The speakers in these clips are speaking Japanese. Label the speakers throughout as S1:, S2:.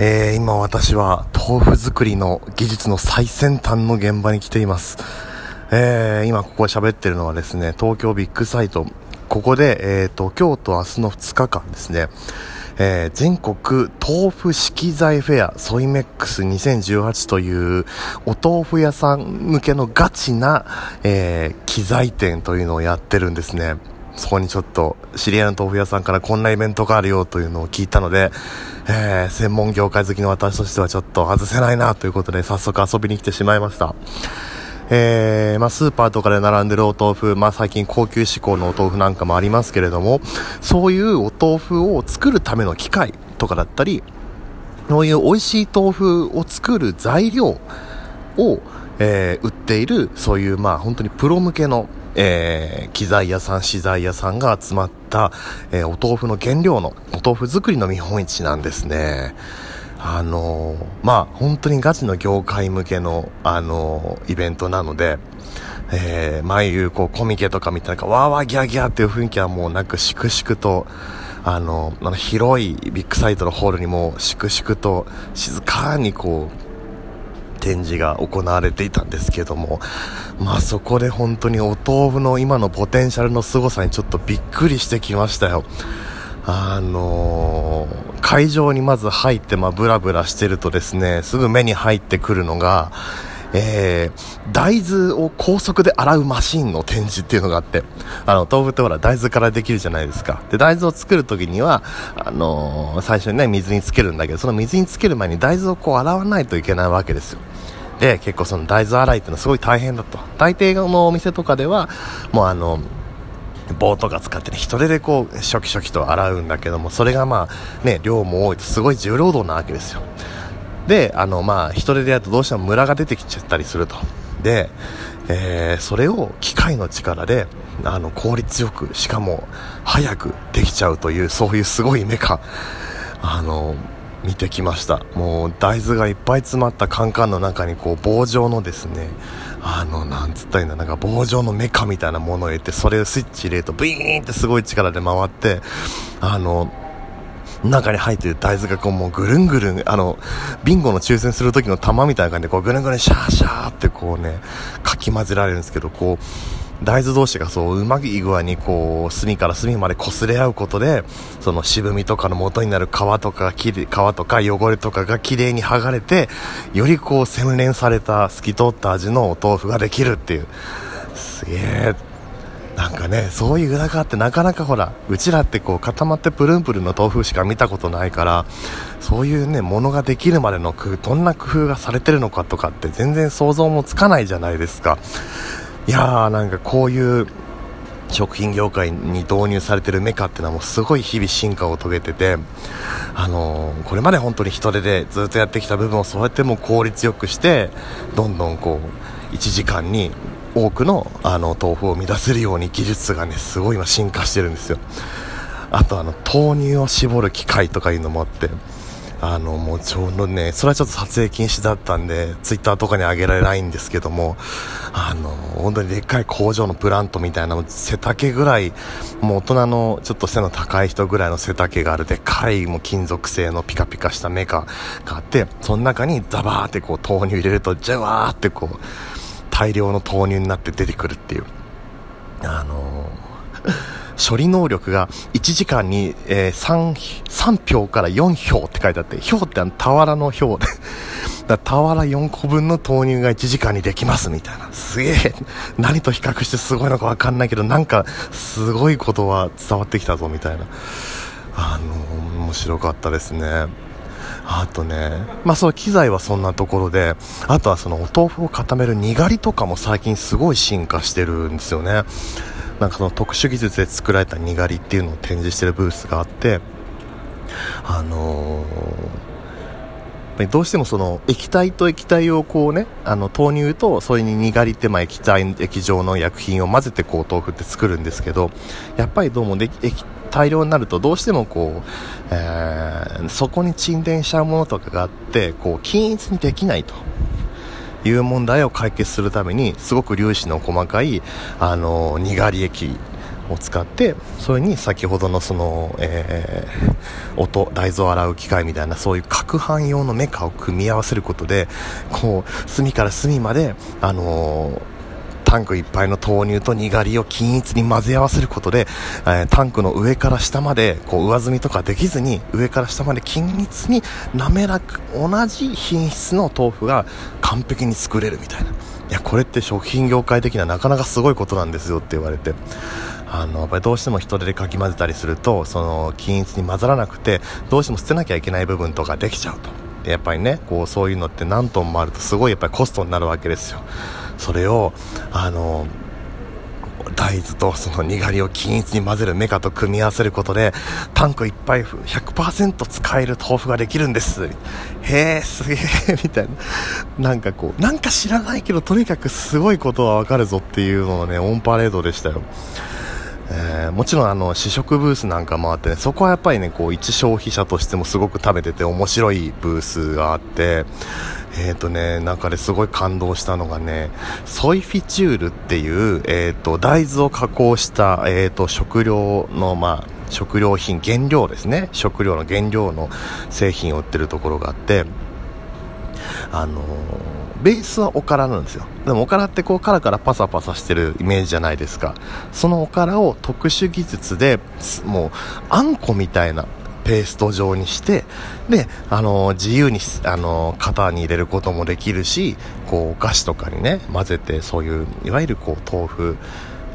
S1: えー、今私は豆腐作りの技術の最先端の現場に来ています。えー、今ここ喋ってるのはですね、東京ビッグサイト。ここで、えーと、今日と明日の2日間ですね、えー、全国豆腐資機材フェアソイメックス2018というお豆腐屋さん向けのガチな、えー、機材店というのをやってるんですね。そこにちょっと知り合いの豆腐屋さんからこんなイベントがあるよというのを聞いたので、えー、専門業界好きの私としてはちょっと外せないなということで早速遊びに来てしまいました。えー、まあ、スーパーとかで並んでるお豆腐、まあ、最近高級志向のお豆腐なんかもありますけれども、そういうお豆腐を作るための機械とかだったり、そういう美味しい豆腐を作る材料を、えー、売っている、そういう、まあ、本当にプロ向けの、えー、機材屋さん、資材屋さんが集まった、えー、お豆腐の原料の、お豆腐作りの見本市なんですね。あのー、まあ、本当にガチの業界向けの、あのー、イベントなので、えー、前言う、こう、コミケとかみたいな、わーわーギャーギャーっていう雰囲気はもうなく、粛々と、あの、あの広いビッグサイトのホールにも、粛々と、静かにこう、展示が行われていたんですけども、まあそこで本当にお豆腐の今のポテンシャルの凄さにちょっとびっくりしてきましたよ。あのー、会場にまず入って、まあ、ブラブラしてるとですね、すぐ目に入ってくるのが、えー、大豆を高速で洗うマシンの展示っていうのがあって、あの、豆腐ってほら、大豆からできるじゃないですか。で、大豆を作るときには、あのー、最初にね、水につけるんだけど、その水につける前に大豆をこう洗わないといけないわけですよ。で、結構その大豆洗いっていうのはすごい大変だと。大抵のお店とかでは、もうあの、棒とか使ってね、人手でこう、ショキショキと洗うんだけども、それがまあ、ね、量も多いとすごい重労働なわけですよ。で、あの、まあ、人手でやるとどうしてもムラが出てきちゃったりすると。で、えー、それを機械の力で、あの、効率よく、しかも、早くできちゃうという、そういうすごいメカ、あの、見てきました。もう大豆がいっぱい詰まったカンカンの中にこう棒状のですねあのなんつったらいいんだなんか棒状のメカみたいなものを入れてそれをスイッチ入れるとブイーンってすごい力で回ってあの中に入ってる大豆がこうもうぐるんぐるん、あの、ビンゴの抽選する時の玉みたいな感じでこうぐるんぐるんシャーシャーってこうね、かき混ぜられるんですけど、こう、大豆同士がそう、うまい具合にこう、隅から隅まで擦れ合うことで、その渋みとかの元になる皮とか、皮とか汚れとかが綺麗に剥がれて、よりこう、洗練された透き通った味のお豆腐ができるっていう。すげえなんかねそういう裏側ってなかなかほらうちらってこう固まってプルンプルンの豆腐しか見たことないからそういうねものができるまでの工夫どんな工夫がされてるのかとかって全然想像もつかないじゃないですかいやーなんかこういう食品業界に導入されてるメカっていうのはもうすごい日々進化を遂げてて、あのー、これまで本当に人手でずっとやってきた部分をそうやっても効率よくしてどんどんこう1時間に多くのあの豆腐を乱せるように技術がねすごい今進化してるんですよ。あとあの豆乳を絞る機械とかいうのもあってあのもうちょうどねそれはちょっと撮影禁止だったんでツイッターとかに上げられないんですけどもあの本当にでっかい工場のプラントみたいな背丈ぐらいもう大人のちょっと背の高い人ぐらいの背丈があるでっかいもう金属製のピカピカしたメカがあってその中にザバーってこう豆乳入れるとジャワーってこう大量の豆乳になって出てくるっていう。あの、処理能力が1時間に、えー、3、3票から4票って書いてあって、票って、俵の票で 俵4個分の豆乳が1時間にできますみたいな。すげえ、何と比較してすごいのかわかんないけど、なんか、すごいことは伝わってきたぞみたいな。あの、面白かったですね。あとね、まあその機材はそんなところで、あとはそのお豆腐を固めるにがりとかも最近すごい進化してるんですよね。なんかその特殊技術で作られたにがりっていうのを展示してるブースがあって、あのー、どうしてもその液体と液体をこうね、あの豆乳とそれににがりってまあ液体、液状の薬品を混ぜてこう豆腐って作るんですけど、やっぱりどうもで液大量になるとどうしてもこう、えー、そこに沈殿しちゃうものとかがあってこう均一にできないと。いう問題を解決するためにすごく粒子の細かいあのにがり液を使ってそれに先ほどのその、えー、音大豆を洗う機械みたいなそういう攪拌用のメカを組み合わせることでこう隅から隅まであのータンクいっぱいの豆乳とにがりを均一に混ぜ合わせることで、えー、タンクの上から下までこう上積みとかできずに上から下まで均一に滑らか同じ品質の豆腐が完璧に作れるみたいな。いやこれって食品業界的にはなかなかすごいことなんですよって言われて。あのやっぱりどうしても人手でかき混ぜたりするとその均一に混ざらなくてどうしても捨てなきゃいけない部分とかできちゃうと。でやっぱりねこうそういうのって何トンもあるとすごいやっぱりコストになるわけですよ。それをあの大豆とそのにがりを均一に混ぜるメカと組み合わせることでタンクいっぱい100%使える豆腐ができるんです。へえすげえみたいな。なんかこうなんか知らないけどとにかくすごいことはわかるぞっていうののねオンパレードでしたよ。えー、もちろんあの試食ブースなんかもあってねそこはやっぱりねこう一消費者としてもすごく食べてて面白いブースがあってえっ、ー、とね、中ですごい感動したのがね、ソイフィチュールっていう、えっ、ー、と、大豆を加工した、えっ、ー、と、食料の、まあ、食料品、原料ですね。食料の原料の製品を売ってるところがあって、あのベースはおからなんですよ。でもおからってこうカラカラパサパサしてるイメージじゃないですか。そのおからを特殊技術で、もう、あんこみたいな、ペースト状にしてで、あの自由に、あの型に入れることもできるしこうお菓子とかにね混ぜてそういういわゆるこう豆腐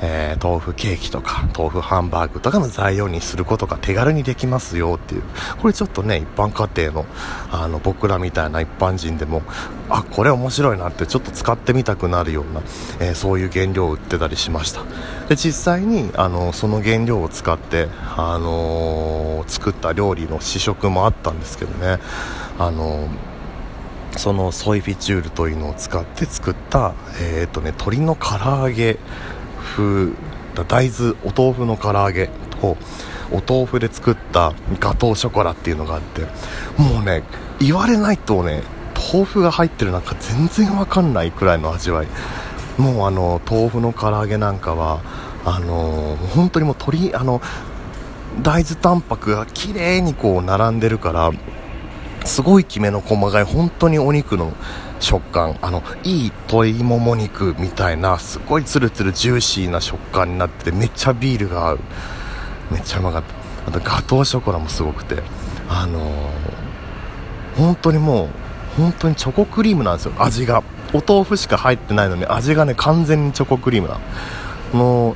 S1: えー、豆腐ケーキとか豆腐ハンバーグとかの材料にすることが手軽にできますよっていう。これちょっとね一般家庭のあの僕らみたいな一般人でもあこれ面白いなってちょっと使ってみたくなるような、えー、そういう原料を売ってたりしました。で実際にあのその原料を使って、あのー、作った料理の試食もあったんですけどね。あのそのソイフィチュールというのを使って作った、えーとね、鶏の唐揚げ風大豆お豆腐の唐揚げとお豆腐で作ったガトーショコラっていうのがあってもうね言われないとね豆腐が入ってるなんか全然わかんないくらいの味わい。もうあの豆腐の唐揚げなんかはあのー、本当にもう鶏あの大豆タンパクが綺麗にこう並んでるからすごいきめの細かい本当にお肉の食感あのいい鶏もも肉みたいなすごいツルツルジューシーな食感になっててめっちゃビールが合うめっちゃうまかった。あとガトーショコラもすごくてあのー、本当にもう本当にチョコクリームなんですよ味がお豆腐しか入ってないのに味がね完全にチョコクリームだもう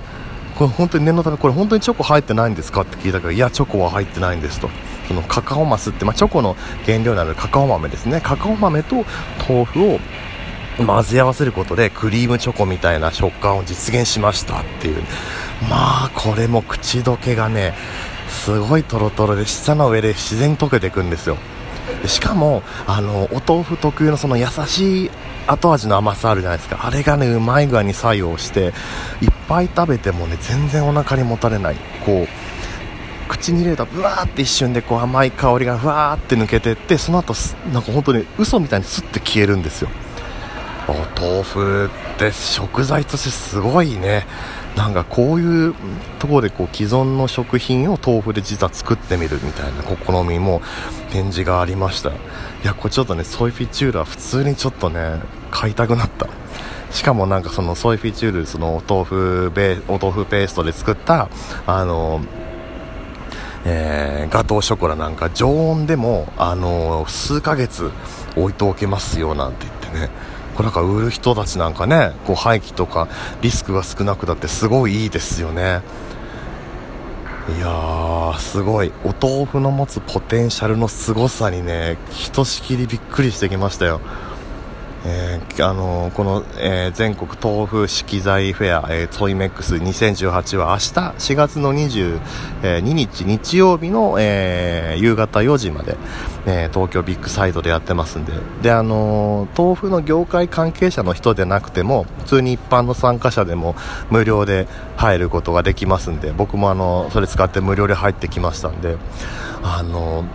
S1: これ本当に念のためこれ本当にチョコ入ってないんですかって聞いたからいやチョコは入ってないんですと。そのカカオマスって、まあ、チョコの原料になるカカオ豆ですね。カカオ豆と豆腐を混ぜ合わせることでクリームチョコみたいな食感を実現しましたっていう。まあこれも口どけがねすごいトロトロで舌の上で自然に溶けていくんですよ。しかもあのお豆腐特有のその優しい後味の甘さあるじゃないですか。あれがねうまい具合に作用していっぱい食べてもね全然お腹にもたれない。こう口に入れるとブワーって一瞬でこう甘い香りがふわーって抜けてってその後なんか本当に嘘みたいにスッて消えるんですよ。お豆腐って食材としてすごいね。なんかこういうところでこう既存の食品を豆腐で実は作ってみるみたいな試みも展示がありました。いやこれちょっとねソイフィチュールは普通にちょっとね買いたくなった。しかもなんかそのソイフィチュールそのお豆腐ベお豆腐ペーストで作ったあのえー、ガトーショコラなんか常温でも、あの、数ヶ月置いておけますよなんて言ってね。これなんか売る人たちなんかねこう廃棄とかリスクが少なくなってすごいいいですよね。いやーすごい。お豆腐の持つポテンシャルの凄さにねひとしきりびっくりしてきましたよ。えー、あのー、この、えー、全国豆腐資機材フェア、えー、トイメックス2018は明日4月の22日日曜日の、えー、夕方4時まで、え東京ビッグサイトでやってますんで。で、あの豆腐の業界関係者の人でなくても普通に一般の参加者でも無料で入ることができますんで僕もあのそれ使って無料で入ってきましたんであの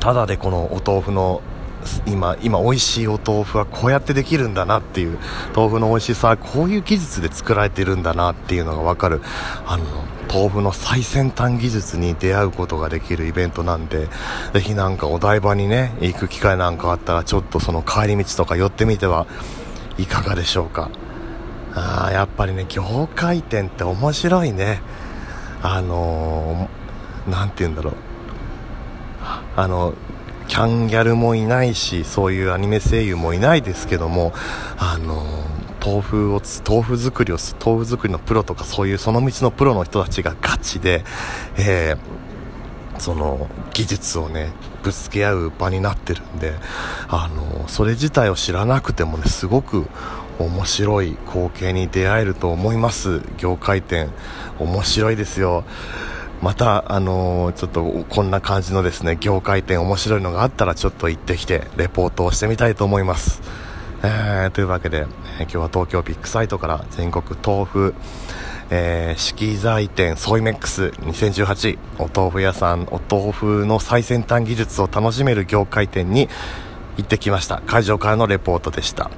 S1: ただでこのお豆腐の今今美味しいお豆腐はこうやってできるんだなっていう豆腐の美味しさはこういう技術で作られてるんだなっていうのが分かる。あの豆腐の最先端技術に出会うことができるイベントなんでぜひなんかお台場にね行く機会なんかあったらちょっとその帰り道とか寄ってみてはいかがでしょうか。あやっぱりね業界店って面白いね。あのー、て言うんだろう。あのキャンギャルもいないしそういうアニメ声優もいないですけどもあの豆腐を豆腐作りをす豆腐作りのプロとかそういうその道のプロの人たちがガチで、えー、その技術をねぶつけ合う場になってるんであのそれ自体を知らなくてもねすごく面白い光景に出会えると思います。業界店面白いですよ。また、あのー、ちょっとこんな感じのですね、業界店面白いのがあったらちょっと行ってきて、レポートをしてみたいと思います。えー、というわけで、えー、今日は東京ビッグサイトから全国豆腐、えー、資材店ソイメックス2018お豆腐屋さんお豆腐の最先端技術を楽しめる業界店に行ってきました会場からのレポートでした